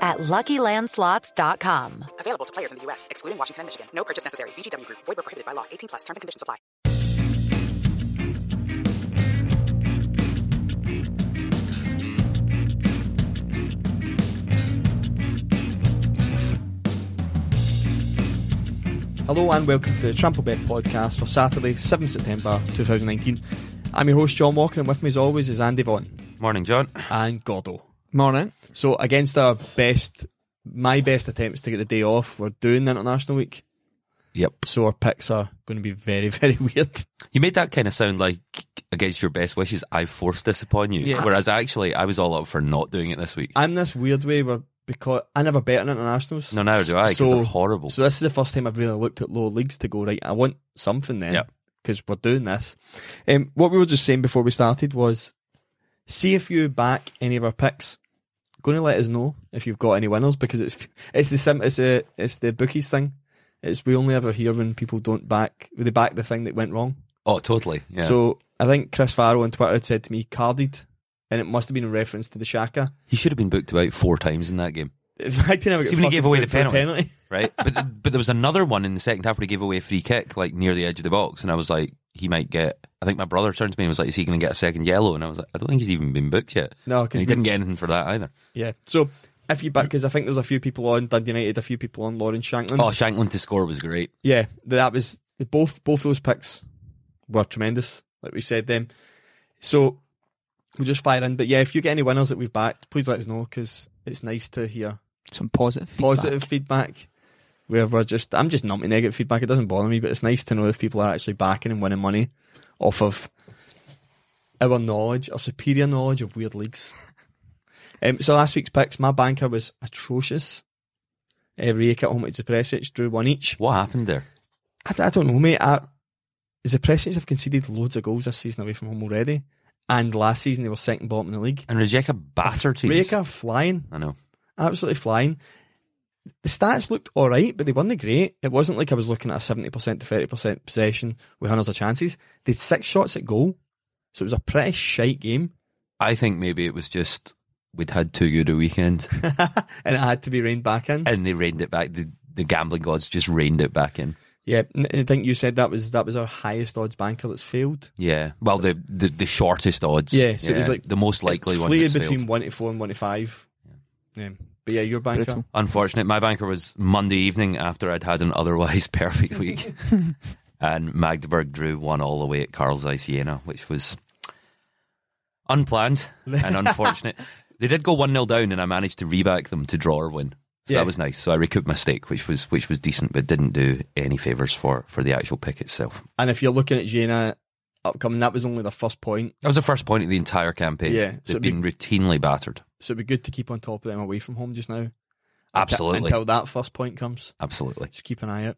at LuckyLandSlots.com. Available to players in the U.S., excluding Washington and Michigan. No purchase necessary. VGW Group. Void where prohibited by law. 18 plus. Terms and conditions apply. Hello and welcome to the Trample Bet podcast for Saturday, 7th September 2019. I'm your host John Walker and with me as always is Andy Vaughan Morning, John. and Gordo. Morning. So against our best, my best attempts to get the day off, we're doing the International Week. Yep. So our picks are going to be very, very weird. You made that kind of sound like against your best wishes, I forced this upon you. Yeah. Whereas actually, I was all up for not doing it this week. I'm this weird way where because I never bet on internationals. no, neither do I, because So- they're horrible. So this is the first time I've really looked at lower leagues to go right. I want something then Yep. because we're doing this. Um, what we were just saying before we started was, see if you back any of our picks. Going to let us know if you've got any winners because it's it's the sim it's the it's the bookies thing. It's we only ever hear when people don't back they back the thing that went wrong. oh, totally. Yeah. So I think Chris Farrow on Twitter had said to me carded, and it must have been in reference to the Xhaka. he should have been booked about four times in that game, In fact, he never See he gave away the a penalty. right? but th- but there was another one in the second half where he gave away a free kick, like near the edge of the box, and I was like, he might get. I think my brother turned to me and was like, "Is he going to get a second yellow?" And I was like, "I don't think he's even been booked yet." No, because he didn't get anything for that either. Yeah. So if you back, because I think there's a few people on Dundee United, a few people on Lawrence Shankland. Oh, Shankland to score was great. yeah, that was both both those picks were tremendous. Like we said them. So we'll just fire in. But yeah, if you get any winners that we've backed, please let us know because it's nice to hear Some positive feedback. positive feedback. Where we're just, I'm just numpty negative feedback. It doesn't bother me, but it's nice to know if people are actually backing and winning money off of our knowledge, our superior knowledge of weird leagues. Um, so last week's picks, my banker was atrocious. Uh, Rijeka at home at Zapresic drew one each. What happened there? I, I don't know, mate. I, Zapresic have conceded loads of goals this season away from home already, and last season they were second bottom in the league. And Rijeka battered teams. Rijeka flying I know. absolutely flying. The stats looked all right, but they weren't great. It wasn't like I was looking at a seventy percent to thirty percent possession with hundreds of chances. They had six shots at goal, so it was a pretty shite game, I think maybe it was just we'd had too good a weekend and it had to be reined back in. and they reined it back. The, the gambling gods just reined it back in. yeah, I think you said that was that was our highest odds banker that's failed. Yeah. Well, the, the, the shortest odds. Yeah, so it was like the most likely one. fleeted between failed. one to four and one to five. Yeah, but yeah, your banker. Brutal. Unfortunate. My banker was Monday evening after I'd had an otherwise perfect week. and Magdeburg drew one all the way at Carl Zeiss Jena, which was unplanned and unfortunate. They did go one 0 down, and I managed to reback them to draw or win. So Yeah. that was nice. So I recouped my stake, which was which was decent, but didn't do any favors for for the actual pick itself. And if you're looking at Jena upcoming, that was only the first point, That was the first point of the entire campaign. Yeah, so they've it'd be- been routinely battered. so it'd be good to keep on top of them away from home just now. Absolutely, Until that first point comes. absolutely. Just keep an eye out.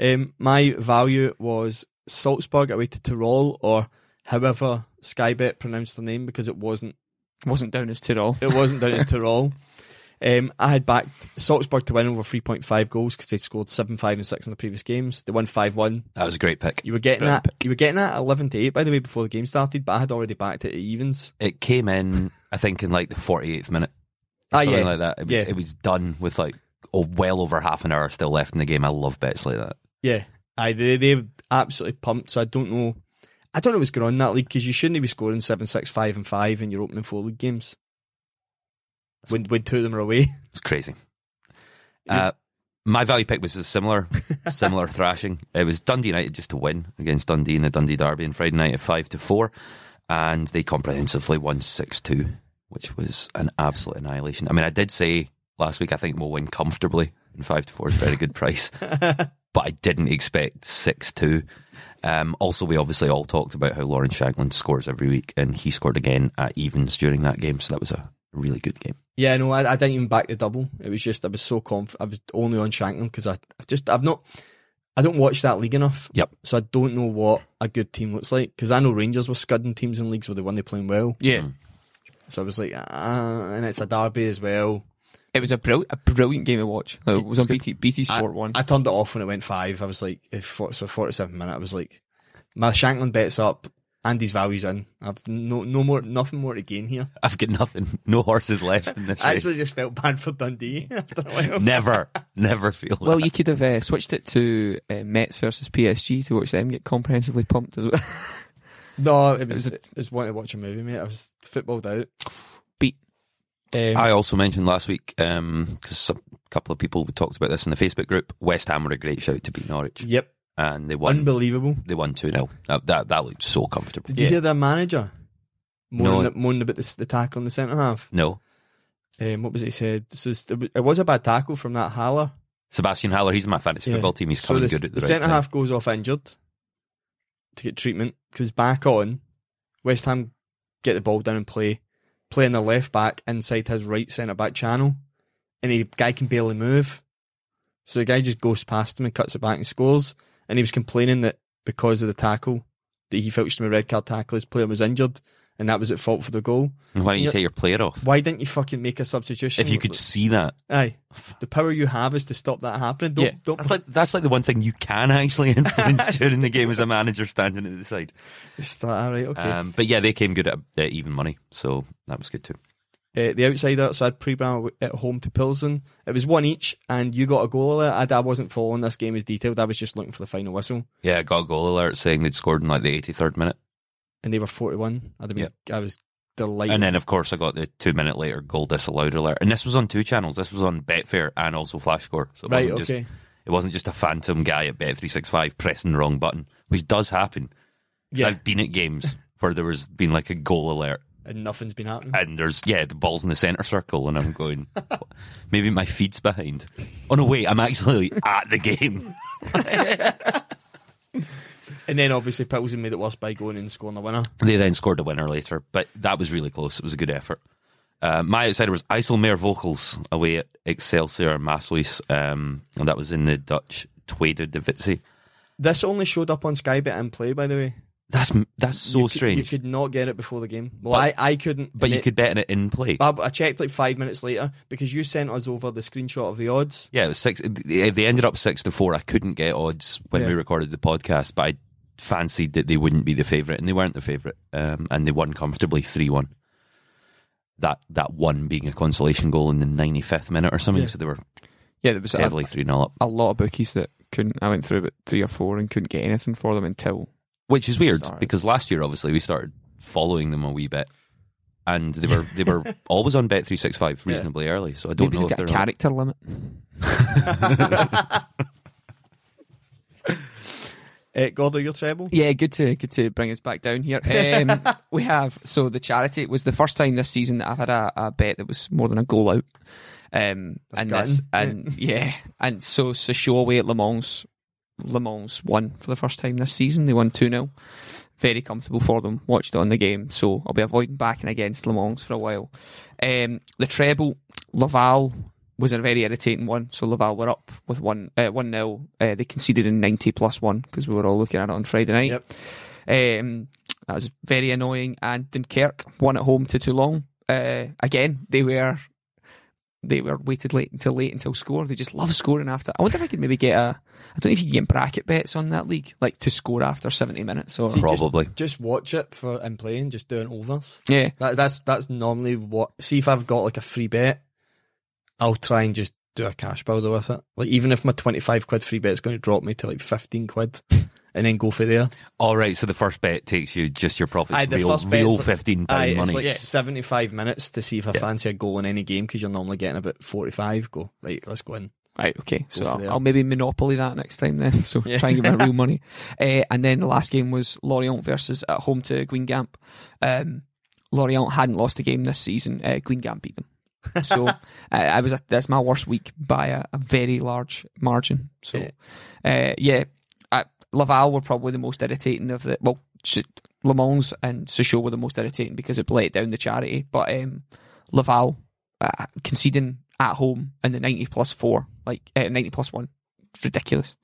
Um, my value was Salzburg away to Tyrol, or however Skybet pronounced the name because it wasn't Wasn't down as Tyrol. it wasn't down as Tyrol. Um, I had backed Salzburg to win over 3.5 goals because they scored 7, 5 and 6 in the previous games. They won 5-1. That was a great pick. You were getting Brilliant that you were getting that 11 to 8 by the way before the game started, but I had already backed it at evens. It came in, I think, in like the forty eighth minute. Ah, something yeah. like that. It was, Yeah. it was done with like oh, well over half an hour still left in the game. I love bets like that. Yeah, I they they absolutely pumped. So I don't know, I don't know what's going on in that league because you shouldn't be scoring seven, six, five, and five in your opening four league games. When when two of them are away, It's crazy. Uh, my value pick was a similar, similar thrashing. It was Dundee United just to win against Dundee in the Dundee Derby on Friday night at five to four, and they comprehensively won six two, which was an absolute annihilation. I mean, I did say last week I think we'll win comfortably, and five to four is a very good price, but I didn't expect six two. Um, also, we obviously all talked about how Lawrence Shankland scores every week, and he scored again at evens during that game, so that was a really good game. yeah, no, I, I didn't even back the double. It was just I was so conf- I was only on Shankland because I, I just I've not. I don't watch that league enough. Yep. So I don't know what a good team looks like because I know Rangers were scudding teams in leagues where they won they playing well. Yeah. So I was like, ah, and it's a derby as well. It was a, brill- a brilliant game to watch. Like, it was on BT, BT I, Sport 1. I turned it off when it went five. I was like, if so forty seven minute. I was like, my Shankland bets up. Andy's values in. I've no no more nothing more to gain here. I've got nothing. No horses left in this I actually race. just felt bad for Dundee after a while. Never, never feel well, that. you could have uh, switched it to uh, Metz versus PSG to watch them get comprehensively pumped as well. No, it was It was it was wanting to watch a movie, mate. I was footballed out. Beat. Um, I also mentioned last week because a couple of people talked about this in the Facebook group. West Ham were a great shout to beat Norwich, yep, and they won. unbelievable. they won two 0 that, that that looked so comfortable. Did you hear their manager moaning, No. moaning about the, the tackle in the centre half? No, Um, what was it he said? So it's- it was- it was a bad tackle from that Haller. Sebastian Haller. He's in my fantasy Yeah. football team. He's So coming the, good at the, the right centre time. half goes off injured to get treatment. Goes back on. West Ham get the ball down and play. Playing the left back inside his right centre back channel, and the guy can barely move. So the guy just goes past him and cuts it back and scores. And he was complaining that because of the tackle, that he felt from a red card tackle, his player was injured, and that was at fault for the goal. Why didn't you Yeah. take your player off? Why didn't you fucking make a substitution? If you could see that, aye, the power you have is to stop that happening. Don't, Yeah. don't that's like that's like the one thing you can actually influence during the game as a manager standing at the side. start. All right, okay. Um, but yeah, they came good at, at even money, so that was good too. Uh, the outsider, so I had pre at home to Pilsen. It was one each, and you got a goal alert. I, I wasn't following this game as detailed. I was just looking for the final whistle, Yeah, I got a goal alert saying they'd scored in like the 83rd minute, and they were forty-one. I'd have been, I was delighted. and then of course I got the two minute later goal disallowed alert, and this was on two channels. This was on Betfair and also Flash Score, so it right, wasn't okay. just it wasn't just a phantom guy at Bet three six five pressing the wrong button, which does happen. Yeah. I've been at games where there was been like a goal alert and nothing's been happening. and there's yeah the ball's in the center circle and I'm going maybe my feed's behind. Oh no, wait, I'm actually at the game. and then obviously Pilsen made it worse by going and scoring the winner. They then scored a winner later, but that was really close. It was a good effort. Uh, my outsider was IJsselmeervogels away at Excelsior Maasluis, um, and that was in the Dutch Tweede Divisie. This only showed up on Sky Bet and Play, by the way. That's that's so you could, strange. You could not get it before the game. Well, But- I, I couldn't. but you it- could bet on it in play. I, I checked like five minutes later because you sent us over the screenshot of the odds. Yeah, it was six. They they ended up six to four. I couldn't get odds when Yeah. we recorded the podcast, but I fancied that they wouldn't be the favourite, and they weren't the favourite. Um, and they won comfortably three one. That that one being a consolation goal in the ninety fifth minute or something. Yeah. So they were yeah, there was a, heavily three 0 up, a lot of bookies that couldn't. I went through about three or four and couldn't get anything for them until. Which is weird Sorry. because last year obviously we started following them a wee bit. And they were they were always on Bet three six five reasonably early, so I don't Maybe know they've if they're character limit. Uh, Gordo, your treble? Yeah, good to good to bring us back down here. Um, we have so the charity was the first time this season that I've had a, a bet that was more than a goal out. Um, and this, and yeah, and so Sochaux away at Le Mans, Le Mans won for the first time this season. They won two 0 Very comfortable for them. Watched it on the game, so I'll be avoiding backing against Le Mans for a while. Um, the treble, Laval was a very irritating one. So Laval were up with one uh, one nil. Uh, they conceded in ninety plus one because we were all looking at it on Friday night. Yep. Um, that was very annoying. And Dunkirk won at home to Toulon. Uh, again, they were they were waited late until late until score. They just love scoring after. I wonder if I could maybe get a. I don't know if you can get bracket bets on that league, like to score after seventy minutes or See, just- probably. Just watch it for and playing, just doing overs. yeah. That, that's that's normally what. See if I've got like a free bet, I'll try and just do a cash builder with it. Like even if my twenty five quid free bet is going to drop me to like fifteen quid, and then go for there. All right, so the first bet takes you just your profits, Aye, the real, first bet's real like- fifteen Aye, pound it's money. like Yeah. seventy five minutes to see if I fancy a goal in any game because you're normally getting about forty five. Go right, let's go in. Right, okay. So I'll. I'll maybe monopoly that next time then. So Yeah. try and get my real money. Uh, and then the last game was Lorient versus at home to Guingamp. Um, Lorient hadn't lost a game this season. Uh, Guingamp beat them. So uh, I was that's my worst week by a, a very large margin. So uh, yeah, uh, Laval were probably the most irritating of the well, Le Mans and Sochaux were the most irritating because it let down the charity. But um, Laval uh, conceding at home in the ninety plus four, like uh, ninety plus one, ridiculous.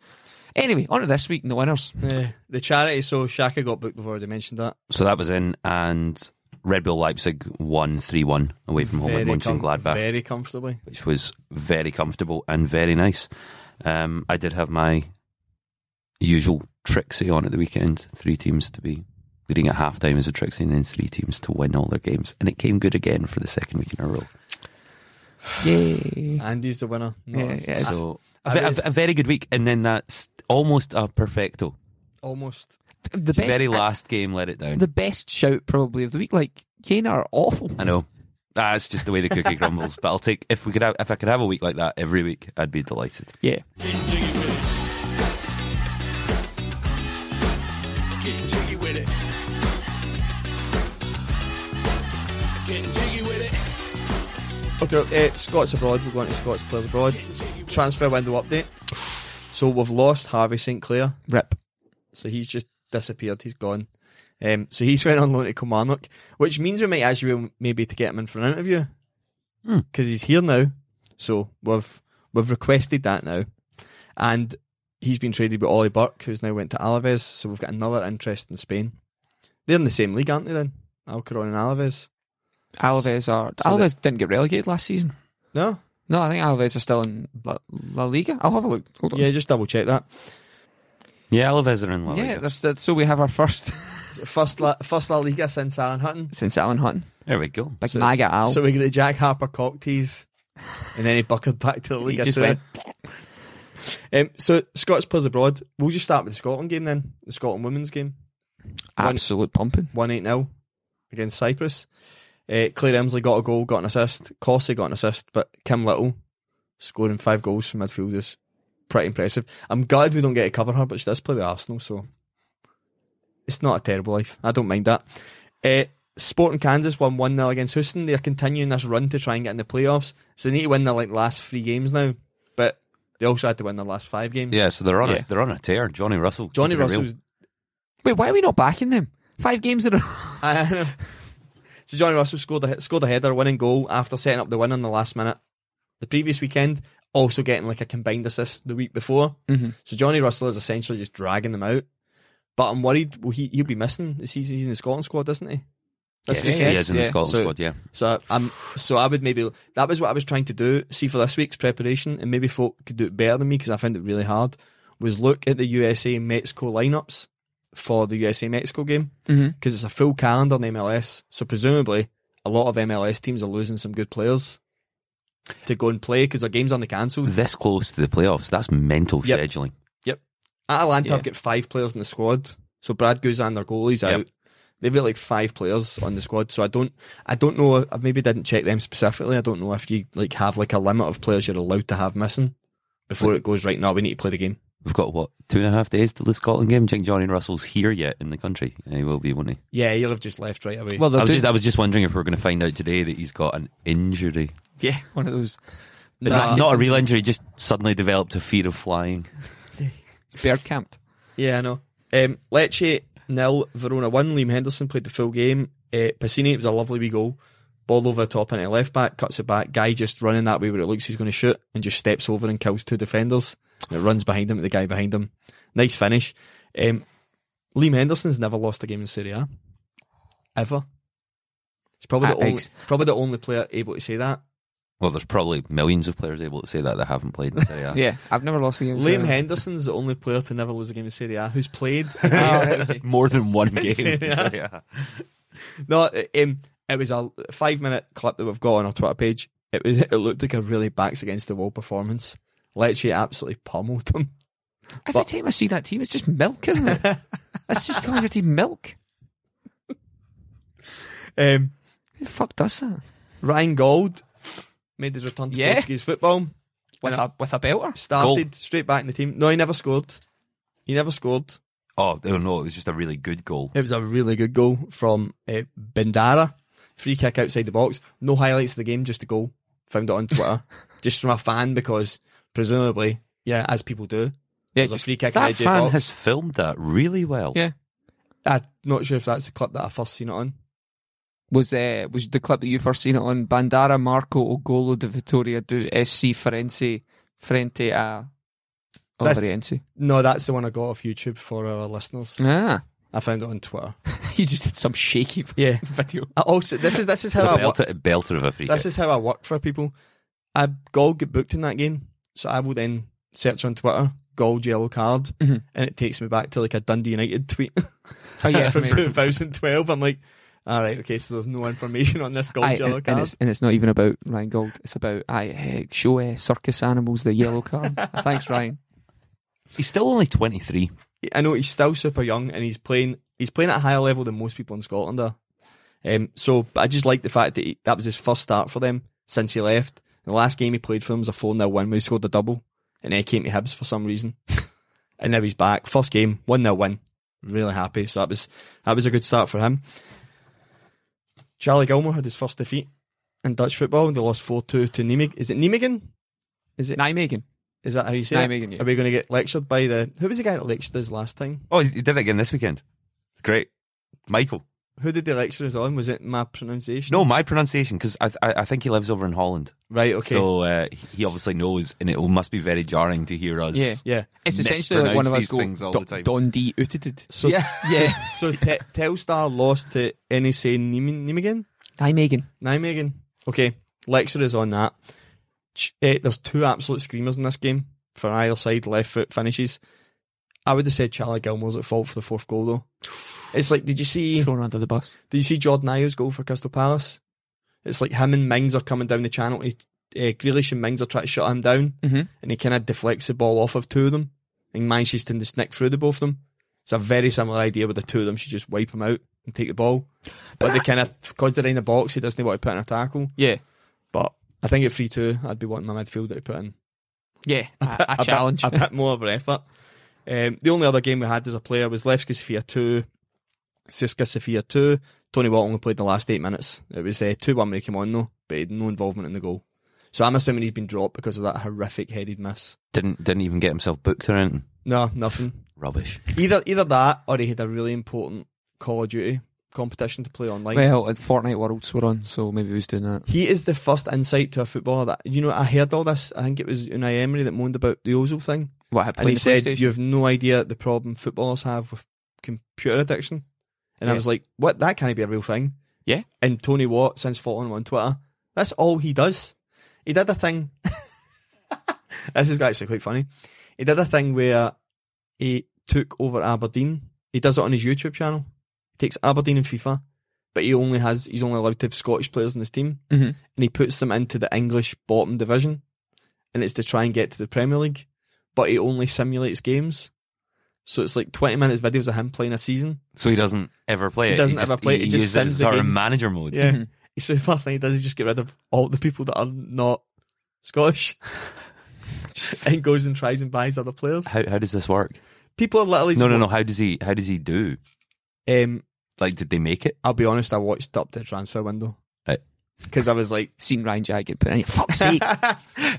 Anyway, on to this week and the winners. Eh, the charity, so Xhaka got booked before they mentioned that. So that was in, and Red Bull Leipzig won 3 1 away from home at com- Mönchengladbach, very comfortably. which was very comfortable and very nice. Um, I did have my usual Trixie on at the weekend. Three teams to be leading at half time as a Trixie, and then three teams to win all their games. And it came good again for the second week in a row. Yay. Andy's the winner. No, Yeah, yeah, So I a, ve- a, a very good week, and then that's almost a perfecto. almost. The The best, very last game let it down. the best shout probably of the week. Like, Kane are awful. I know. That's just the way the cookie crumbles. But I'll take if we could have if I could have a week like that every week, I'd be delighted. Yeah. Okay, uh, Scots abroad. We're going to Scots players abroad. Transfer window update. So we've lost Harvey St Clair. Rip. So he's just disappeared. He's gone. Um, so he's went on loan to Kilmarnock, which means we might actually be maybe to get him in for an interview Hmm. because he's here now. So we've we've requested that now, and he's been traded with Ollie Burke, who's now went to Alaves. So we've got another interest in Spain. They're in the same league, aren't they? Then Alcorcón and Alaves. Alaves are. So Alaves didn't get relegated last season. No, No, I think Alaves are still in La, La Liga. I'll have a look. Hold on. yeah, just double check that. Yeah, Alaves are in La Yeah, Liga. there's, that- so we have our first First La, first La Liga since Alan Hutton. since Alan Hutton. There we go. Big So- MAGA Al. So we get the Jack Harper cock tease, and then he buckled back to the he Liga just went. Um, so Scottish players abroad. We'll just start with the Scotland game then. The Scotland women's game, Absolute pumping. one eight 0 against Cyprus. Uh, Claire Emslie got a goal, got an assist. Corsie got an assist, but Kim Little scoring five goals from midfield is pretty impressive. I'm glad we don't get to cover her, but she does play with Arsenal, so it's not a terrible life. I don't mind that. Uh, Sporting Kansas won 1 0 against Houston. They're continuing this run to try and get in the playoffs. So they need to win their like last three games now. But they also had to win their last five games. Yeah, so they're on Yeah. a they're on a tear. Johnny Russell. Johnny keeping. Russell's Wait, why are we not backing them? Five games in a row. I don't know. So Johnny Russell scored a scored a header, winning goal after setting up the win in the last minute. The previous weekend, also getting like a combined assist the week before. Mhm. So Johnny Russell is essentially just dragging them out. But I'm worried. Well, he he'll be missing the season. He's in the Scotland squad, doesn't he? Yes, This he is in the. Scotland So- squad. Yeah, So I'm so I would maybe that was what I was trying to do. See for this week's preparation, and maybe folk could do it better than me because I found it really hard. Was look at the USA Mexico lineups for the USA Mexico game mm-hmm. because it's a full calendar in MLS. So presumably a lot of MLS teams are losing some good players to go and play because their games aren't cancelled. this close to the playoffs. That's mental scheduling. Yep. Atlanta Yeah. have got five players in the squad. So Brad Guzan, their goalie's Yep. out. They've got like five players on the squad. So I don't, I don't know. I maybe didn't check them specifically. I don't know if you like have like a limit of players you're allowed to have missing before it goes right now. We need to play the game. We've got what two and a half days till the Scotland game. Do you think Johnny Russell's here yet in the country? He will be, won't he? Yeah, you'll have just left right away. Well, I was just I was just wondering if we are going to find out today that he's got an injury, yeah, one of those. But Nah. not, not a real injury. Just suddenly developed a fear of flying. It's bear camped. yeah, I know. Um, Lecce nil, Verona one. Liam Henderson played the full game. Uh, Pessina, it was a lovely wee goal. Ball over the top into left back, cuts it back. Guy just running that way where it looks he's going to shoot and just steps over and kills two defenders. And it runs behind him to the guy behind him. Nice finish. Um, Liam Henderson's never lost a game in Serie A. Ever. He's probably the only, probably the only player able to say that. Well, there's probably millions of players able to say that that haven't played in Serie A. Yeah, I've never lost a game. Liam so- Henderson's the only player to never lose a game in Serie A who's played. Oh. More than one game. Serie A. Serie A. No, it, um, it was a five minute clip that we've got on our Twitter page. It was it looked like a really backs against the wall performance. Lecce absolutely pummeled them. Every But- time I see that team, it's just milk, isn't it? That's just calling your team milk. Um, Who the fuck does that? Ryan Gauld made his return to Yeah. Portuguese football. With a with a belter? Started straight back in the team. No, he never scored. He never scored. Oh oh, no, it was just a really good goal. It was a really good goal from uh, Bendara. Free kick outside the box. No highlights of the game, just a goal. Found it on Twitter. just from a fan because presumably, yeah, as people do. Yeah, There's a free kick That edge of the fan box. has filmed that really well. yeah. I'm not sure if that's the clip that I first seen it on. Was uh, was the clip that you first seen it on Bandara Marco Ogolo de Vittoria do SC Farense frente a That's- very NC. No, that's the one I got off YouTube for our listeners. Ah, I found it on Twitter. you just did some shaky Yeah. video. I also, this is this is how a I work. belter, a belter of a free This kick. is how I work for people. I Gauld get booked in that game, so I will then search on Twitter Gauld yellow card, Mhm. and it takes me back to like a Dundee United tweet Oh yeah, from from 2012. I'm like, all right, okay, so there's no information on this Gauld Aye, yellow and, card. and it's and it's not even about Ryan Gauld. It's about I uh, show uh, circus animals the yellow card. Thanks, Ryan. He's still only 23. I know he's still super young and he's playing he's playing at a higher level than most people in Scotland are. Um, so, I just like the fact that he, that was his first start for them since he left. The last game he played for them was a 4 0 win where he scored a double and then he came to Hibs for some reason. and now he's back. First game, 1 0 win. Really happy. So that was that was a good start for him. Charlie Gilmour had his first defeat in Dutch football. They lost 4 2 to Nijmegen. Is it Nijmegen? Is it? Nijmegen. Is that how you say it? Nijmegen, yeah. Are we going to get lectured by the. Who was the guy that lectured us last time? Oh, he did it again this weekend. Great. Michael. Who did the lecture us on? Was it my pronunciation? No, my pronunciation, because I, I I think he lives over in Holland. Right, okay. So uh, he obviously knows, and it must be very jarring to hear us. Yeah. yeah. It's essentially like one of mispronounce us these go things all "Do- the time." Don D Utited. So, Yeah. yeah. so te- Telstar lost to NEC Nijmegen? Nijmegen? Nijmegen. Nijmegen. Okay, lecture is on that. Eh, there's two absolute screamers in this game for either side, left foot finishes. I would have said Charlie Gilmour's at fault for the fourth goal though. It's like, did you see? Thrown under the bus. Did you see Jordan Ayew's goal for Crystal Palace? It's like him and Mings are coming down the channel. He, uh, Grealish and Mings are trying to shut him down, Mm-hmm. and he kind of deflects the ball off of two of them and manages to snick through the both of them. It's a very similar idea with the two of them should just wipe him out and take the ball. But they kind of, because they're in the box, he doesn't want to put in a tackle. Yeah. But I think at 3 2, I'd be wanting my midfielder to put in Yeah. A, a bit- challenge. a bit more of an effort. Um, the only other game we had as a player was Levski Sofia 2, CSKA Sofia 2. Tony Watt only played the last eight minutes. It was uh, 2 1 when he came on, though, but he had no involvement in the goal. So I'm assuming he's been dropped because of that horrific headed miss. Didn't didn't even get himself booked or anything. No, nothing. Rubbish. Either either that or he had a really important Call of Duty competition to play online. well, Fortnite Worlds were on, so maybe he was doing that. he is the first insight to a footballer that you know. I heard all this. I think it was Unai Emery that moaned about the Ozil thing, What had and he said you have no idea the problem footballers have with computer addiction. And I was like, what? That can't be a real thing. Yeah. And Tony Watt, since following him on Twitter, that's all he does. He did a thing. this is actually quite funny. He did a thing where he took over Aberdeen. He does it on his YouTube channel. He takes Aberdeen and FIFA, but he only has he's only allowed to have Scottish players in his team, Mhm. and he puts them into the English bottom division, and it's to try and get to the Premier League. But he only simulates games, so it's like twenty minutes videos of him playing a season. So he doesn't ever play He it. doesn't just, ever play it, he just uses sort of manager mode. Yeah. Mhm. So the first thing he does is just get rid of all the people that are not Scottish, and goes and tries and buys other players. How how does this work? People are literally No, no, no. How does he how does he do? Um, Like, did they make it? I'll be honest, I watched up to the transfer window Right. because I was like, Seen Ryan Jack get put in. Fuck's sake.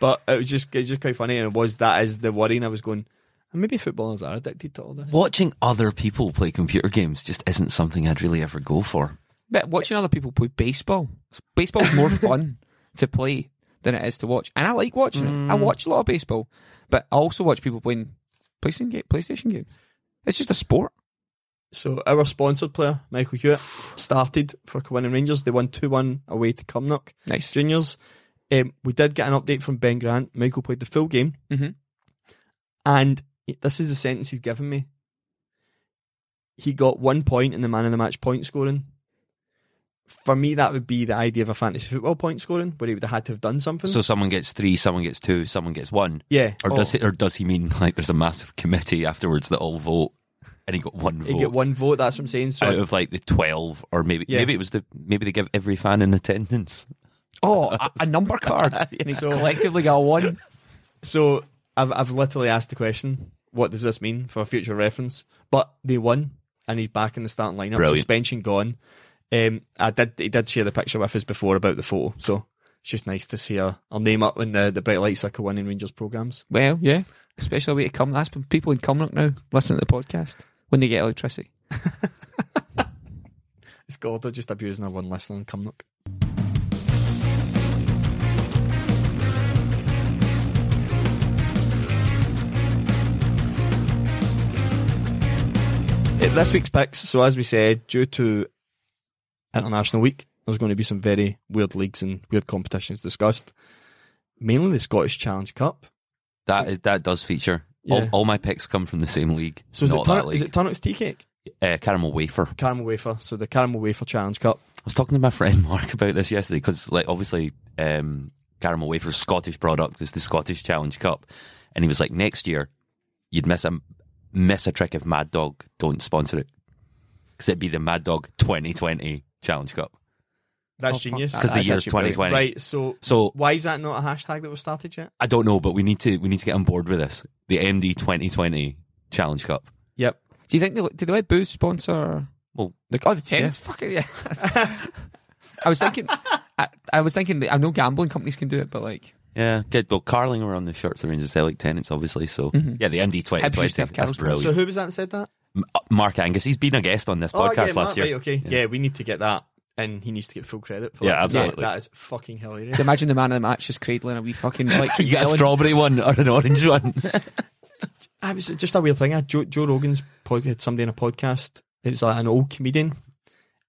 but it was just it was just quite funny, and it was that is the worry, I was going, maybe footballers are addicted to all this. Watching other people play computer games just isn't something I'd really ever go for. But watching other people play baseball, baseball's more fun to play than it is to watch. And I like watching it. I watch a lot of baseball, but I also watch people playing PlayStation, ga- PlayStation games. It's just a sport. So our sponsored player, Michael Hewitt, started for Corinne Rangers. They won two one away to Cumnock Nice. Juniors. Um, we did get an update from Ben Grant. Michael played the full game, Mhm. and this is the sentence he's given me. He got one point in the man of the match point scoring. For me, that would be the idea of a fantasy football point scoring, where he would have had to have done something. So someone gets three, someone gets two, someone gets one. yeah, Or does Oh. he, or does he mean like there's a massive committee afterwards that all vote and he got one vote. he got one vote. That's what I'm saying. So out of like the twelve, or maybe Yeah. maybe it was the maybe they give every fan in attendance. Oh, a, a number card. And he So- collectively got one. So I've I've literally asked the question, what does this mean for future reference? But they won, and he's back in the starting lineup. Brilliant. Suspension gone. Um, I did he did share the picture with us before about the photo, so it's just nice to see our, our name up in the the Bright Lights like a winning Rangers programs. Well, yeah. Especially way to come. That's people in Cumnock now listening to the podcast when they get electricity. it's Gordo just abusing our one listener in Cumnock. This week's picks. So, as we said, due to International Week, there's going to be some very weird leagues and weird competitions discussed. Mainly the Scottish Challenge Cup. That is that does feature. Yeah. All, all my picks come from the same league. So is it, Turn- is it Tea Cake? uh, caramel wafer? Caramel Wafer. So the Caramel Wafer Challenge Cup. I was talking to my friend Mark about this yesterday because, like, obviously, um, caramel wafer's Scottish product is the Scottish Challenge Cup, and he was like, next year, you'd miss a miss a trick if Mad Dog don't sponsor it because it'd be the Mad Dog 2020 Challenge Cup. That's Oh, fuck genius. that. 'Cause the That's year's actually brilliant. 2020. Right. So So why is that not a hashtag that was started yet? I don't know, but we need to we need to get on board with this. The MD 2020 Challenge Cup. Yep. Do you think they, did they let Booze sponsor? Well, The, oh, the tens, fucking yeah. I was thinking, I, I was thinking. I know gambling companies can do it, but like, yeah, good. Well, Carling were on the shirts of Rangers Celtic Tennent's, obviously. So Mm-hmm. yeah, the MD 2020. to have That's Carl's brilliant. So who was that that said that? M- uh, Mark Angus, he's been a guest on this podcast oh, yeah, last Mark, year. Right, okay. Yeah. we need to get that. And he needs to get full credit for Yeah, that. absolutely. That is fucking hilarious. so imagine the man of the match just cradling a wee fucking like You get a strawberry one or an orange one. Ah, I was just a weird thing. Ah, I Joe, Joe Rogan's pod, had somebody in a podcast. It was like an old comedian,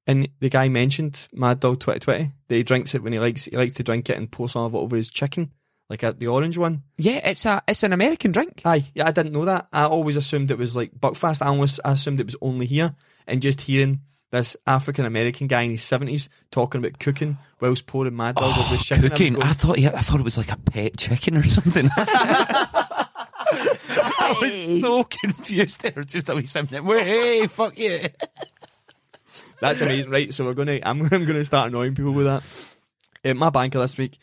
and the guy mentioned Mad Dog 2020 that he drinks it when he likes. He likes to drink it and pour some of it over his chicken, like a, the orange one. Yeah, it's a it's an American drink. Aye, yeah, I didn't know that. I always assumed it was like Buckfast. I always assumed it was only here, and just hearing this African American guy in his seventies talking about cooking whilst pouring Mad Dog over his oh, chicken. I Cooking. going, I thought yeah, I thought it was like a pet chicken or something. I was so confused there. Just a wee something. Hey, fuck you. That's amazing, right? So we're gonna, I'm, I'm gonna start annoying people with that. In my banker this week,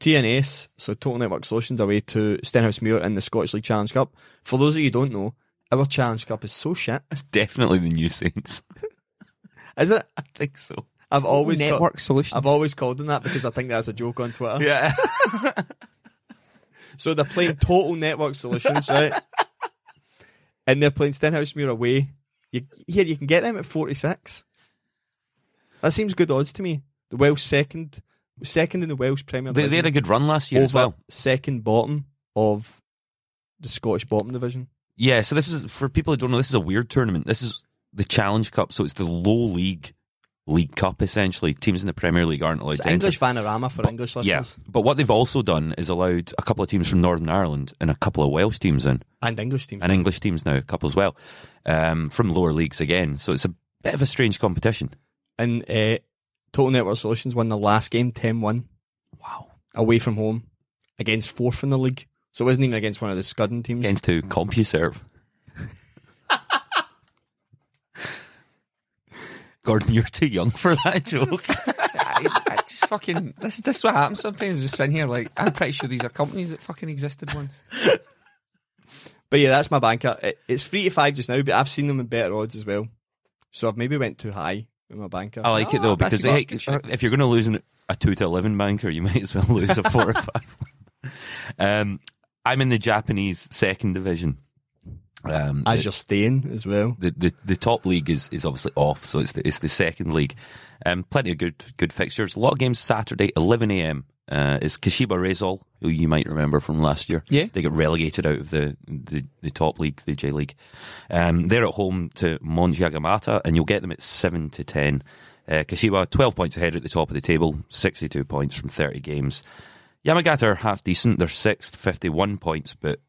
TNS, so Total Network Solutions, away to Stenhousemuir in the Scottish League Challenge Cup. For those of you who don't know, our Challenge Cup is so shit. It's definitely the new Saints. Is it? I think so. I've always network solutions. I've always called them that because I think that's a joke on Twitter. Yeah. So they're playing Total Network Solutions, right? and they're playing Stenhousemuir away. You, here, you can get them at 46. That seems good odds to me. The Welsh second, second in the Welsh Premier They, they had a good run last year as well. second bottom of the Scottish bottom division. Yeah, so this is for people who don't know. This is a weird tournament. This is the Challenge Cup, so it's the low league league cup essentially. Teams in the Premier League aren't allowed It's to enter. English panorama for English listeners. Yeah, but what they've also done is allowed a couple of teams from Northern Ireland and a couple of Welsh teams in, and English teams. and English teams now, a couple as well, um, from lower leagues again. So it's a bit of a strange competition. And uh, Total Network Solutions won the last game 10-1 Wow. away from home against fourth in the league. So it wasn't even against one of the scudding teams. Against who? CompuServe. Gordon, you're too young for that joke. I, I just fucking this this is what happens sometimes. Just sitting here like I'm pretty sure these are companies that fucking existed once. But yeah, that's my banker. It, it's three to five just now, but I've seen them in better odds as well. So I've maybe went too high with my banker. I like it Oh, though because good. hey, if you're going to lose an, a two to eleven banker, you might as well lose a four or five. Um, I'm in the Japanese second division. Um, As the, you're staying as well. the, the the top league is, is obviously off, so it's the it's the second league. Um, plenty of good good fixtures. A lot of games Saturday, 11 a.m. Uh, is Kashiwa Reysol, who you might remember from last year. Yeah. they got relegated out of the the, the top league, the J League. Um, they're at home to Monj Yagamata, and you'll get them at seven to ten. Uh, Kashiwa 12 points ahead at the top of the table, 62 points from 30 games. Yamagata are half decent. They're sixth, 51 points, but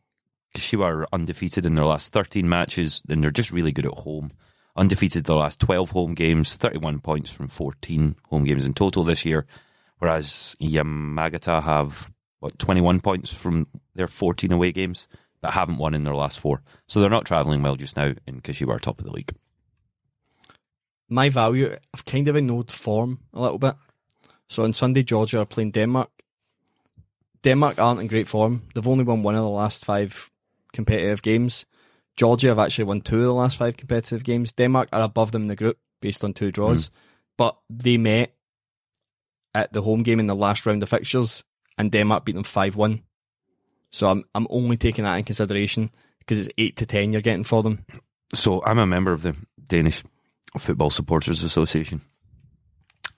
Kashiwa are undefeated in their last 13 matches, and they're just really good at home. Undefeated their last 12 home games, 31 points from 14 home games in total this year, whereas Yamagata have, what, 21 points from their 14 away games, but haven't won in their last four. So they're not travelling well just now, and Kashiwa are top of the league. My value, I've kind of ignored form a little bit. So on Sunday, Georgia are playing Denmark. Denmark aren't in great form. They've only won one of the last five competitive games. Georgia have actually won two of the last five competitive games. Denmark are above them in the group based on two draws, but they met at the home game in the last round of fixtures, and Denmark beat them five one. So I'm I'm only taking that in consideration because it's eight to ten you're getting for them. So I'm a member of the Danish Football Supporters Association,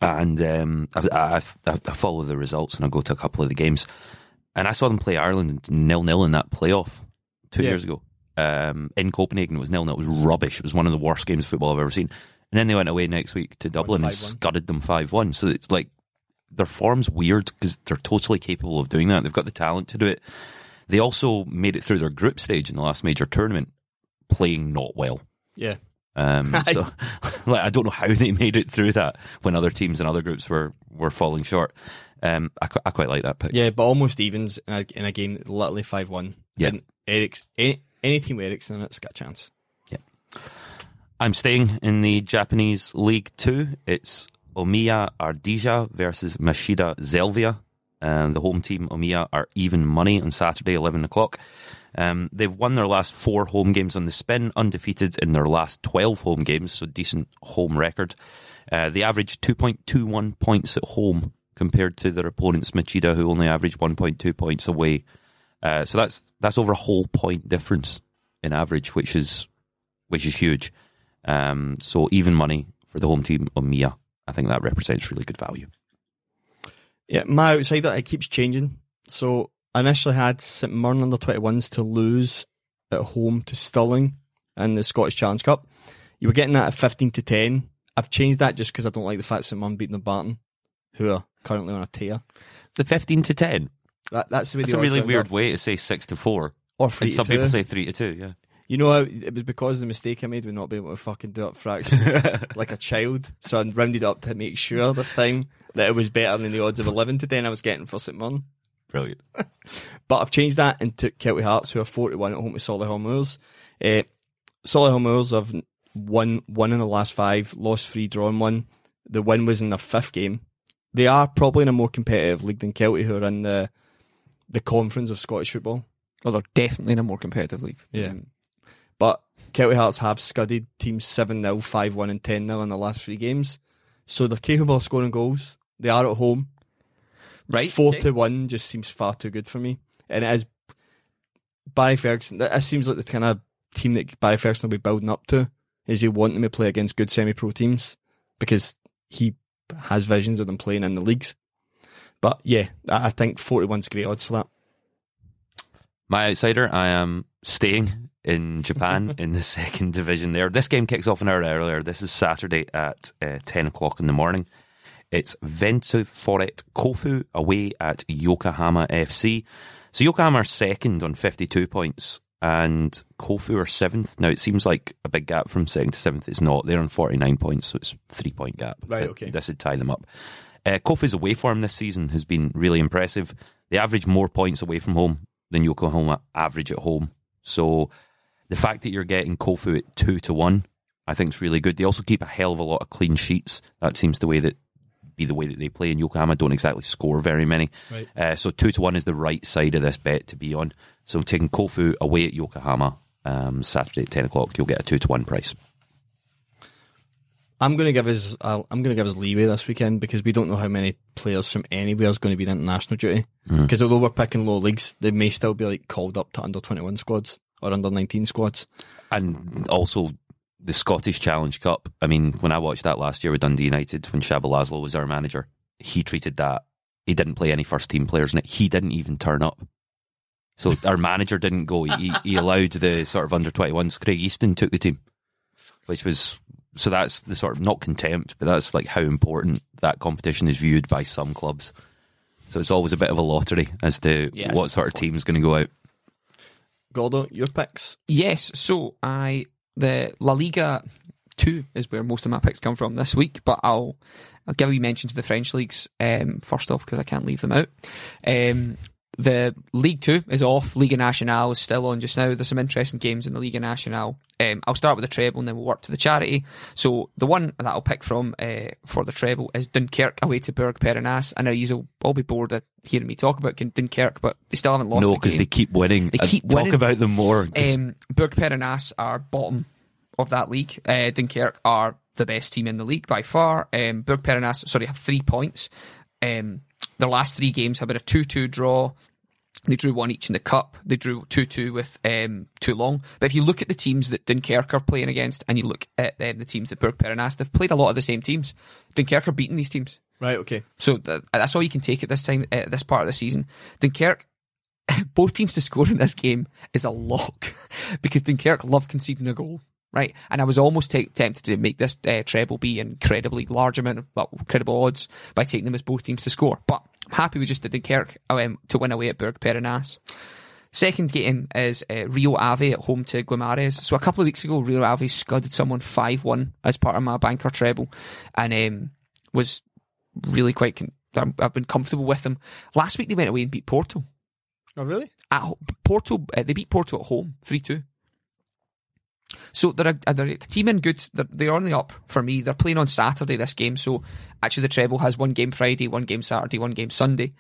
and um, I, I, I, I follow the results and I go to a couple of the games, and I saw them play Ireland nil nil in that playoff two Yeah. years ago, um, in Copenhagen. It was nil nil. It was rubbish. It was one of the worst games of football I've ever seen. And then they went away next week to Dublin and scudded them five one. So it's like their form's weird because they're totally capable of doing that. They've got the talent to do it. They also made it through their group stage in the last major tournament, playing not well. Yeah. Um, so, like, I don't know how they made it through that when other teams and other groups were, were falling short. Um, I, I quite like that pick. Yeah, but almost evens in a, in a game literally 5 1. Yeah. Eric's, any, any team with Eriksen in it's got a chance. Yeah, I'm staying in the Japanese League Two. It's Omiya Ardija versus Machida Zelvia. Um, the home team, Omiya, are even money on Saturday, 11 o'clock. Um, they've won their last four home games on the spin, undefeated in their last 12 home games, so decent home record. Uh, they average 2.21 points at home compared to their opponents, Machida, who only averaged 1.2 points away. Uh, so that's that's over a whole point difference in average, which is which is huge. Um, so even money for the home team Omiya. I think that represents really good value. Yeah, my outsider, it keeps changing. So I initially had St Mirren under 21s to lose at home to Stirling in the Scottish Challenge Cup. You were getting that at 15 to 10. I've changed that just because I don't like the fact St Mirren beating the Barton, who are currently on a tear. The fifteen to ten. That, that's the way That's a really weird up. way to say six to four. Or three And to some two. people say three to two. Yeah. You know, it was because of the mistake I made with not being able to fucking do up fractions like a child. So I rounded up to make sure this time that it was better than the odds of 11 to 10 I was getting for St Mirren. Brilliant. But I've changed that and took Kelty Hearts, who are 41 at home to Solihull Moors. Uh, Solihull Moors have won one in the last five, lost three, drawn one. The win was in their fifth game. They are probably in a more competitive league than Kelty, who are in the the conference of Scottish football. Well, they're definitely in a more competitive league. Yeah. But Kelty Hearts have scudded teams 7 0, 5 1, and 10 0 in the last three games. So they're capable of scoring goals. They are at home. Right. 4 to 1 just seems far too good for me. And it is Barry Ferguson. That seems like the kind of team that Barry Ferguson will be building up to. Is you want them to play against good semi pro teams because he has visions of them playing in the leagues. But yeah, I think 41's great odds for that. My outsider, I am staying in Japan in the second division there. This game kicks off an hour earlier. This is Saturday at uh, 10 o'clock in the morning. It's Ventforet Kofu away at Yokohama FC. So Yokohama are second on 52 points and Kofu are seventh. Now it seems like a big gap from second to seventh. It's not. They're on 49 points, so it's three point gap. Right, This- okay. This would tie them up. Uh, Kofu's away form this season has been really impressive. They average more points away from home than Yokohama average at home. So the fact that you're getting Kofu at two to one, I think is really good. They also keep a hell of a lot of clean sheets. That seems the way that be the way that they play. And Yokohama don't exactly score very many. Right. Uh, so two to one is the right side of this bet to be on. So taking Kofu away at Yokohama um, Saturday at ten o'clock, you'll get a two to one price. I'm going to give us uh, I'm going to give us leeway this weekend because we don't know how many players from anywhere is going to be in international duty. Because although we're picking low leagues, they may still be like called up to under 21 squads or under 19 squads. And also the Scottish Challenge Cup. I mean, when I watched that last year with Dundee United, when Csaba László was our manager, he treated that. He didn't play any first team players in it. He didn't even turn up. So our manager didn't go. He, he allowed the sort of under 21s. Craig Easton took the team, which was so that's the sort of not contempt, but that's like how important that competition is viewed by some clubs. So it's always a bit of a lottery as to Yeah, what sort of team's going to go out. Gordo, your picks? Yes, so I the La Liga two is where most of my picks come from this week, but I'll I'll give you mention to the French leagues um, first off because I can't leave them out. Um, the League Two is off. Liga Nacional is still on just now. There's some interesting games in the Liga Nacional. Um, I'll start with the treble and then we'll work to the charity. So the one that I'll pick from uh, for the treble is Dunkirk away to Bourg-Péronnas. I know you'll all be bored of hearing me talk about Dunkirk, but they still haven't lost. No, because game. they keep winning. They keep Talk about them more. Um, Bourg-Péronnas are bottom of that league. Uh, Dunkirk are the best team in the league by far. Um, Bourg-Péronnas, sorry, have three points. Um, their last three games have been a 2 2 draw. They drew one each in the cup. They drew 2 2 with um, Toulon. But if you look at the teams that Dunkirk are playing against and you look at uh, the teams that Bourg-Péronnas, they've played a lot of the same teams. Dunkirk are beating these teams. Right, okay. So th- that's all you can take at this time, at this part of the season. Dunkirk both teams to score in this game is a lock because Dunkirk love conceding a goal, right? And I was almost t- tempted to make this uh, treble be incredibly large amount of well, credible odds by taking them as both teams to score. But I'm happy with just the Dunkirk um, to win away at Bourg-Péronnas. Second game is uh, Rio Ave at home to Guimarães. So a couple of weeks ago, Rio Ave scudded someone 5 1 as part of my banker treble and um, was really quite. Con- I'm- I've been comfortable with them. Last week they went away and beat Porto. Oh, really? At Porto, uh, they beat Porto at home 3 2. So they're a, they're a team in good. They're, they're on the up for me. They're playing on Saturday this game. So actually, the treble has one game Friday, one game Saturday, one game Sunday.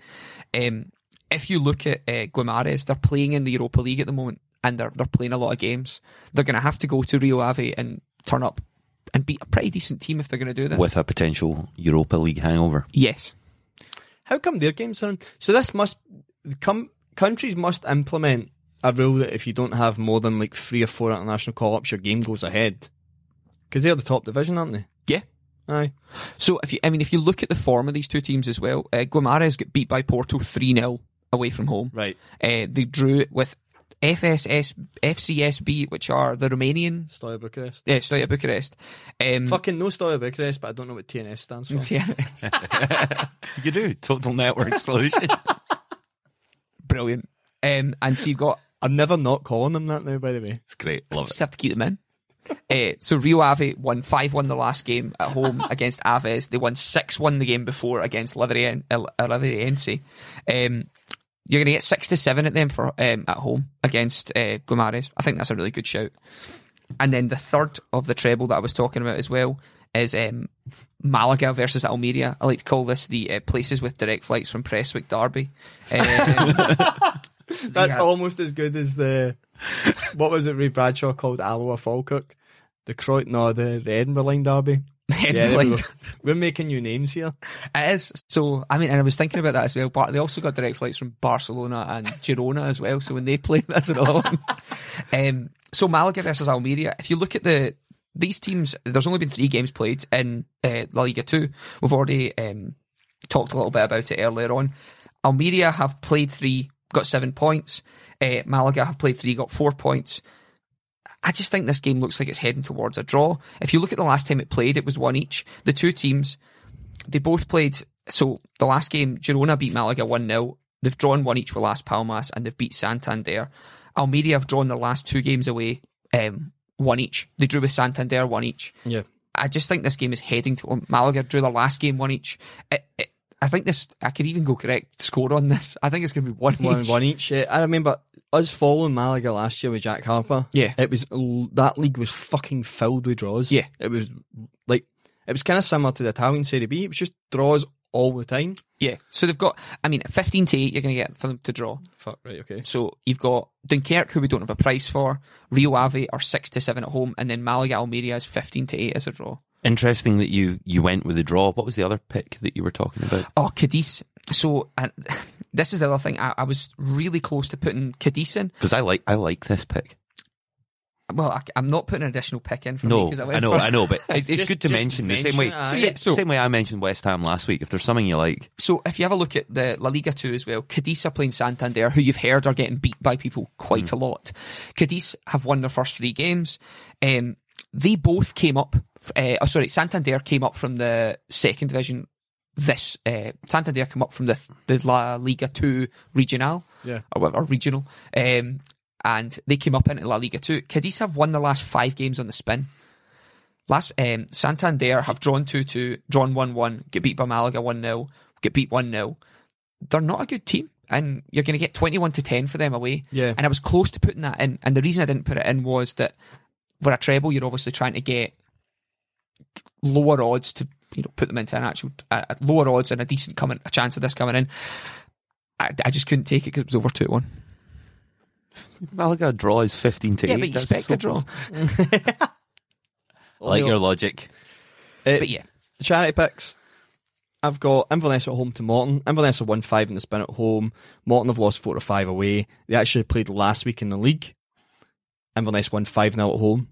Um, if you look at uh, Guimarães, they're playing in the Europa League at the moment, and they're they're playing a lot of games. They're going to have to go to Rio Ave and turn up and beat a pretty decent team if they're going to do that. with a potential Europa League hangover. yes, How come their games are? So this must come. Countries must implement a rule that if you don't have more than like three or four international call-ups, your game goes ahead. Because they're the top division, aren't they? yeah. Aye. So if you, I mean, if you look at the form of these two teams as well, uh, Guimarães got beat by Porto three 0 away from home. Right. Uh, they drew with FSS, FCSB, which are the Romanian. Steaua Bucharest. Yeah, Steaua Bucharest. Um, Fucking no Steaua Bucharest, but I don't know what TNS stands for. yeah, You do total network solution. brilliant. Um, and so you've got I'm never not calling them that now, by the way. it's great. Love just it. have to keep them in. Uh, so Rio Ave won five one the last game at home against Aves. They won six one the game before against Liverien- El- Liveriense. Um, you're going to get six to seven at them for um, at home against uh, Guimarães. I think that's a really good shout. And then the third of the treble that I was talking about as well is um, Malaga versus Almeria. I like to call this the uh, places with direct flights from Prestwick Derby. Um, That's Yeah. almost as good as the what was it Ray Bradshaw called Alloa Falkirk? The Croydon no, the, the Edinburgh line derby. Edinburgh there we Line go. We're making new names here. It is. So, I mean, and I was thinking about that as well. But they also got direct flights from Barcelona and Girona as well. So when they play, that's another one. Um, so Malaga versus Almeria. If you look at the these teams, there's only been three games played in uh, La Liga Two. We've already um, talked a little bit about it earlier on. Almeria have played three, got seven points. Uh, Malaga have played three, got four points. I just think this game looks like it's heading towards a draw. If you look at the last time it played, it was one each. The two teams, they both played. So the last game, Girona beat Malaga 1 0. They've drawn one each with Las Palmas and they've beat Santander. Almeria have drawn their last two games away, um, one each. They drew with Santander one each. Yeah. I just think this game is heading to Malaga drew their last game one each. It, it, I think this. I could even go correct score on this. I think it's going to be one, One each. one each. Yeah. I remember us following Malaga last year with Jack Harper. Yeah. It was that league was fucking filled with draws. Yeah. It was like it was kind of similar to the Italian Serie B. It was just draws all the time. Yeah. So they've got. I mean, fifteen to eight. You're going to get for them to draw. Fuck right, okay. So you've got Dunkirk, who we don't have a price for. Rio Ave are six to seven at home, and then Malaga Almeria is fifteen to eight as a draw. Interesting that you you went with the draw. What was the other pick that you were talking about? Oh, Cadiz. So and this is the other thing. I, I was really close to putting Cadiz in. Because I like I like this pick. Well, I, am not putting an additional pick in for me No, because I, I know, for- I know, but it's, it's Just- good to just mention the same way. it. So, yeah, so- same way I mentioned West Ham last week. If there's something you like, So if you have a look at the La Liga 2 as well, Cadiz are playing Santander, who you've heard are getting beat by people quite a lot. Cadiz have won their first three games. Um, they both came up, uh, oh sorry, Santander came up from the second division. This uh, Santander came up from the the La Liga 2 regional, Yeah. or whatever, regional, um, and they came up into La Liga 2. Cadiz have won the last five games on the spin. Last um, Santander have drawn 2 2, drawn 1 1, get beat by Malaga 1 0, get beat 1 0. They're not a good team, and you're going to get 21 to 10 for them away. Yeah. And I was close to putting that in, and the reason I didn't put it in was that for a treble, you're obviously trying to get lower odds to you know put them into an actual uh, lower odds and a decent coming a chance of this coming in. I, I just couldn't take it because it was over two one. Malaga draw is fifteen to Yeah, eight. but you That's expect so a draw. like your logic. Uh, But yeah, The charity picks. I've got Inverness at home to Morton. Inverness have won five in the spin at home. Morton have lost four to five away. They actually played last week in the league. Inverness won five 0 at home.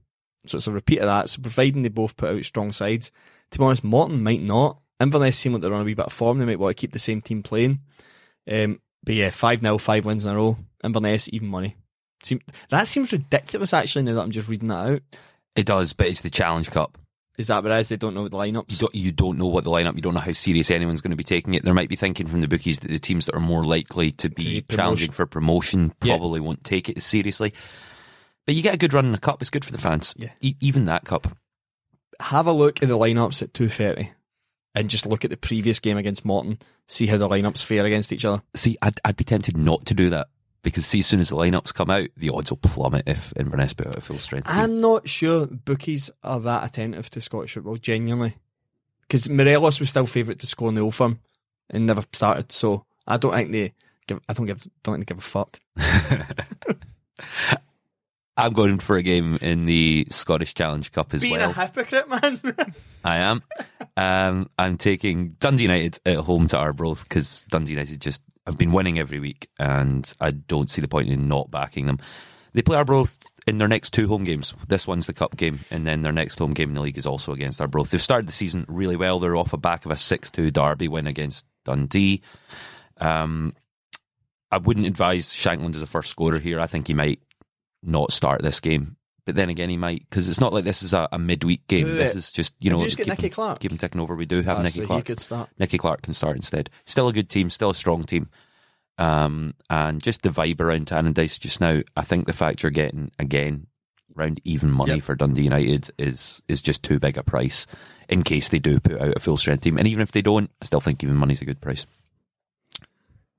So it's a repeat of that. So providing they both put out strong sides. To be honest, Morton might not. Inverness seem like they're on a wee bit of form. They might want to keep the same team playing. Um, But yeah, 5 0, five wins in a row. Inverness, even money. Seem, that seems ridiculous actually now that I'm just reading that out. It does, but it's the Challenge Cup. Is that what it is? They don't know the You lineups. don't, you don't know what the lineup. You don't know how serious anyone's going to be taking it. There might be thinking from the bookies that the teams that are more likely to be To challenging for promotion Yeah. probably won't take it as seriously. But you get a good run in the cup. It's good for the fans. Yeah. E- even that cup. Have a look at the lineups at 2.30 and just look at the previous game against Morton. See how the lineups fare against each other. See, I'd, I'd be tempted not to do that because see, as soon as the lineups come out, the odds will plummet if Inverness put out a full strength. I'm not sure bookies are that attentive to Scottish football, genuinely. Because Morelos was still favourite to score in the Old Firm and never started, so I don't think they give. I don't give. Don't think they give a fuck. I'm going for a game in the Scottish Challenge Cup as Being well. Being a hypocrite, man. I am. Um, I'm taking Dundee United at home to Arbroath because Dundee United just have been winning every week, and I don't see the point in not backing them. They play Arbroath in their next two home games. This one's the cup game, and then their next home game in the league is also against Arbroath. They've started the season really well. They're off a back of a six-two derby win against Dundee. Um, I wouldn't advise Shankland as a first scorer here. I think he might not start this game. But then again, he might because it's not like this is a, a midweek game. Yeah. This is just you know you just got keep Nicky him- Clark? Keep him ticking over. We do have Ah, Nicky so he Clark. could start. Nicky Clark can start instead. Still a good team. Still a strong team. Um, and just the vibe around Tannadice just now. I think the fact you're getting again round even money Yep. for Dundee United is is just too big a price in case they do put out a full strength team. And even if they don't, I still think even money's a good price.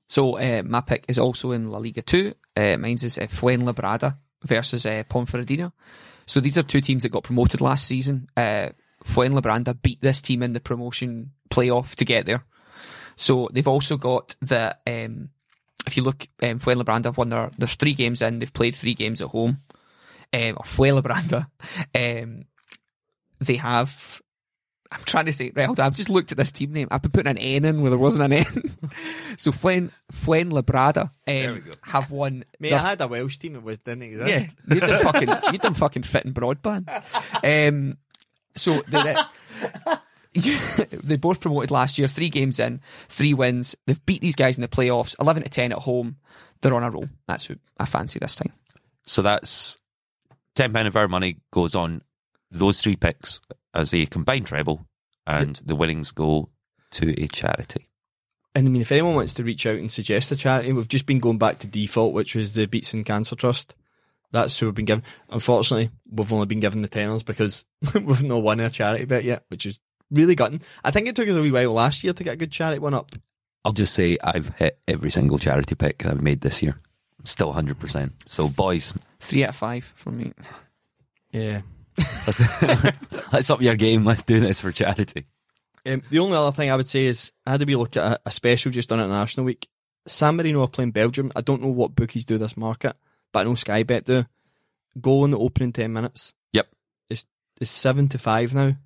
So uh, my pick is also in La Liga 2. Uh, mine's is uh, Fuenlabrada versus uh, Ponferradina. So these are two teams that got promoted last season. Uh, Fuenlabrada beat this team in the promotion playoff to get there. So they've also got the. Um, if you look, um, Fuenlabrada have won their. There's three games in. They've played three games at home. Um, or Fuenlabrada. Um, they have. I'm trying to say right. Hold on, I've just looked at this team name. I've been putting an N in where there wasn't an N. so Fuen Fuenlabrada um, have won. Mate, their- I had a Welsh team that was didn't exist. yeah, you done fucking you done fucking fitting broadband. Um, so they they both promoted last year. Three games in, three wins. They've beat these guys in the playoffs. Eleven to ten at home. They're on a roll. That's who I fancy this time. So that's ten pound of our money goes on those three picks as a combined treble, and the winnings go to a charity. And I mean, if anyone wants to reach out and suggest a charity, we've just been going back to default, which was the Beatson Cancer Trust. That's who we've been given. Unfortunately, we've only been given the tenors because we've not won a charity bet yet, which is really gutting. I think it took us a wee while last year to get a good charity one up. I'll just say I've hit every single charity pick I've made this year. Still 100%. So, boys, Three out of five from me. Yeah. Let's, let's up your game. Let's do this for charity. Um, the only other thing I would say is I had to be look at a, a special just on International Week. San Marino are playing Belgium. I don't know what bookies do this market, but I know Sky Bet do. Goal in the opening ten minutes. Yep. It's it's seven to five now.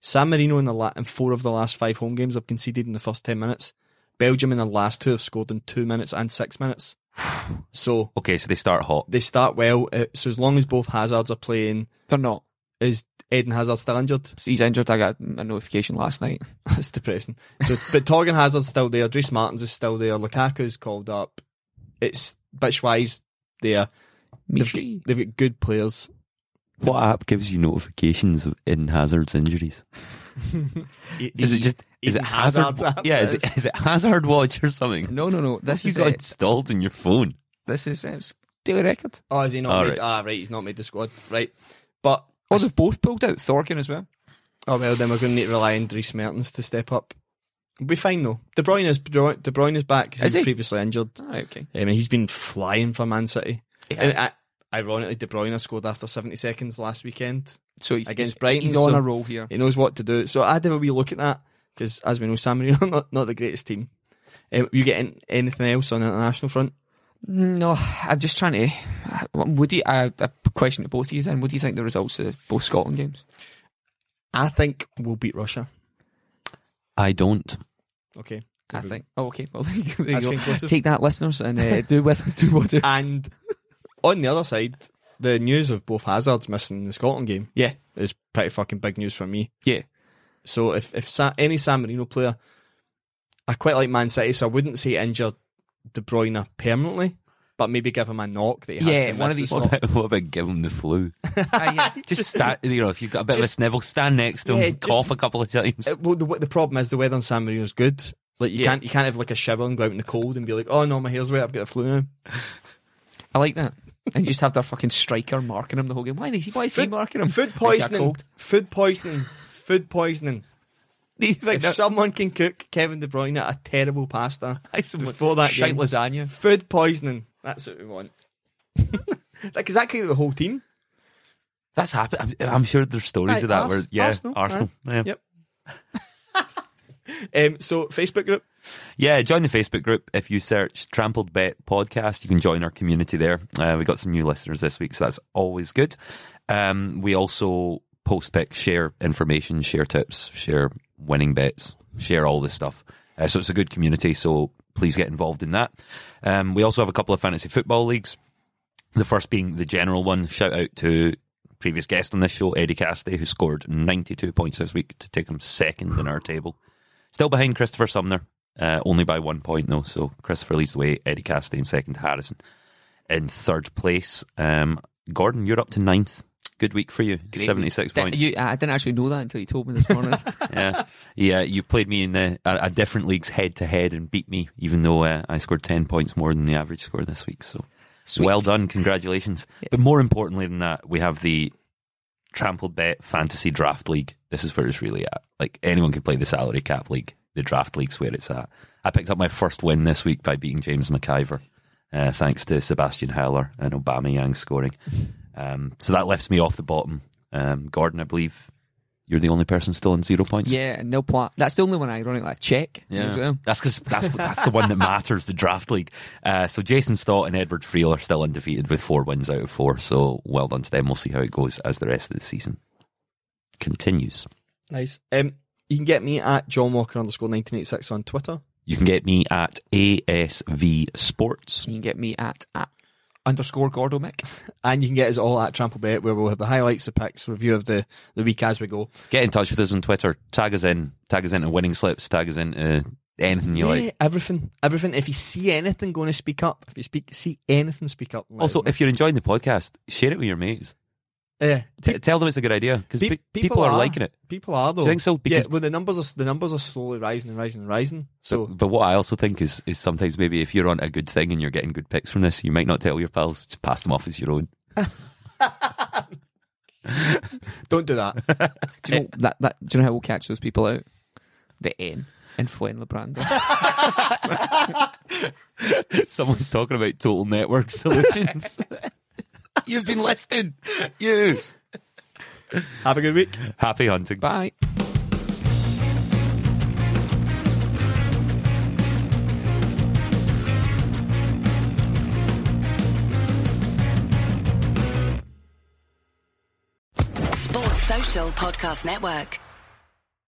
San Marino in the la- in four of the last five home games have conceded in the first ten minutes. Belgium in the last two have scored in two minutes and six minutes. So Okay, so they start hot. they start well. Uh, so as long as both Hazards are playing, They're not. Is Eden Hazard still injured? He's injured. I got a notification last night. That's depressing. So, but Thorgan Hazard's still there. Dries Mertens is still there. Lukaku's called up. It's Bitchwise there. They've, got- they've got good players. What app gives you notifications of Eden Hazard's injuries? Is it just is it Hazard? Hazard's yeah, is it is it Hazard Watch or something? No, no, no. This you is got uh, installed on your phone. this is uh, daily record. Oh, is he not All made? right. Ah, right. He's not made the squad. Right. But Oh, they've both pulled out Thorgan as well. oh well, then we're going to need to rely on Dries Mertens to step up. We'll be fine though. De Bruyne is De Bruyne is back. Is he he? previously injured. Oh, okay. I mean, he's been flying for Man City. And, ironically, De Bruyne scored after 70 seconds last weekend. so he's against he's, Brighton, He's on so- a roll here. He knows what to do. So I'd have a wee look at that because, as we know, San Marino not, not the greatest team. Um, you getting anything else on the international front? No, I'm just trying to. Would you? I, a question to both of you then. What do you think the results of both Scotland games? I think we'll beat Russia. I don't. Okay. I think. Oh, okay. Well, there you go. That's go. Take that, listeners, and uh, do with do what. it- And on the other side, the news of both Hazards missing the Scotland game Yeah, is pretty fucking big news for me. yeah. So if if Sa- any San Marino player, I quite like Man City, so I wouldn't say injured De Bruyne permanently, but maybe give him a knock that he has Yeah, to one miss of these What about, what about give him the flu? Ah, yeah. Just stand, you know, if you've got a bit Just- of a snivel, stand next to him, Yeah, just- cough a couple of times. Uh, well, the, the problem is the weather in San Marino is good. Like you Yeah. can't you can't have like a shiver and go out in the cold and be like, oh no, my hair's wet, I've got the flu now. I like that. And just have their fucking striker marking him the whole game. Why, is he- why is he marking him? Food poisoning. Food poisoning. Food poisoning. Do you think If that- someone can cook Kevin De Bruyne a terrible pasta some before that shite game, lasagna. food poisoning. That's what we want. like, is that kind of the whole team? That's happened. I'm, I'm sure there's stories Aye, of that. Ars- where, yeah, Arsenal, Arsenal. yeah. Yep. Um, so Facebook group. Yeah, join the Facebook group. If you search Trampled Bet Podcast, you can join our community there. Uh, we got some new listeners this week, so that's always good. Um, we also post picks, share information, share tips, share winning bets, share all this stuff. Uh, so it's a good community, so please get involved in that. Um, we also have a couple of fantasy football leagues. The first being the general one. Shout out to previous guest on this show, Eddie Cassidy, who scored 92 points this week to take him second in our table. Still behind Christopher Sumner, uh, only by one point though. So Christopher leads the way, Eddie Cassidy in second, Harrison in third place. Um, Gordon, you're up to ninth. Good week for you. Great 76 week. points. You, I didn't actually know that until you told me this morning. yeah, yeah. You played me in the, a, a different leagues head to head and beat me, even though uh, I scored ten points more than the average score this week. So Sweet. well done, congratulations. But more importantly than that, we have the Trampled Bet Fantasy Draft League. This is where it's really at. Like anyone can play the salary cap league. The draft league's where it's at. I picked up my first win this week by beating James McIver, uh, thanks to Sebastian Haller and Aubameyang scoring. Um, so that lifts me off the bottom. Um, Gordon, I believe you're the only person still in zero points. yeah, no point. That's the only one ironically I check. as well. That's because that's that's the one that matters. The draft league. Uh, so Jason Stott and Edward Friel are still undefeated with four wins out of four. So well done to them. We'll see how it goes as the rest of the season continues. Nice. Um, you can get me at John Walker underscore 1986 on Twitter. You can get me at ASV Sports. You can get me at, at underscore Gordomic. And you can get us all at Trample Bet, where we'll have the highlights, the picks, review of the, the week as we go. Get in touch with us on Twitter. Tag us in. Tag us into winning slips. Tag us into anything you yeah, like. everything, everything. If you see anything, going to speak up. If you speak, see anything, speak up. Also, if you're enjoying the podcast, share it with your mates. Yeah, T- tell them it's a good idea because Pe- people, are, liking it. People are though. Do you think so? Because- yeah, well, the numbers are the numbers are slowly rising and rising and rising. So But, but what I also think is is sometimes maybe if you're on a good thing and you're getting good picks from this, you might not tell your pals. Just pass them off as your own. don't do that. Do you know that, that? Do you know how we'll catch those people out? The N in Fuenlabranda. Someone's talking about total network solutions. You've been listed. You. Have a good week. Happy hunting. Bye. Sports Social Podcast Network.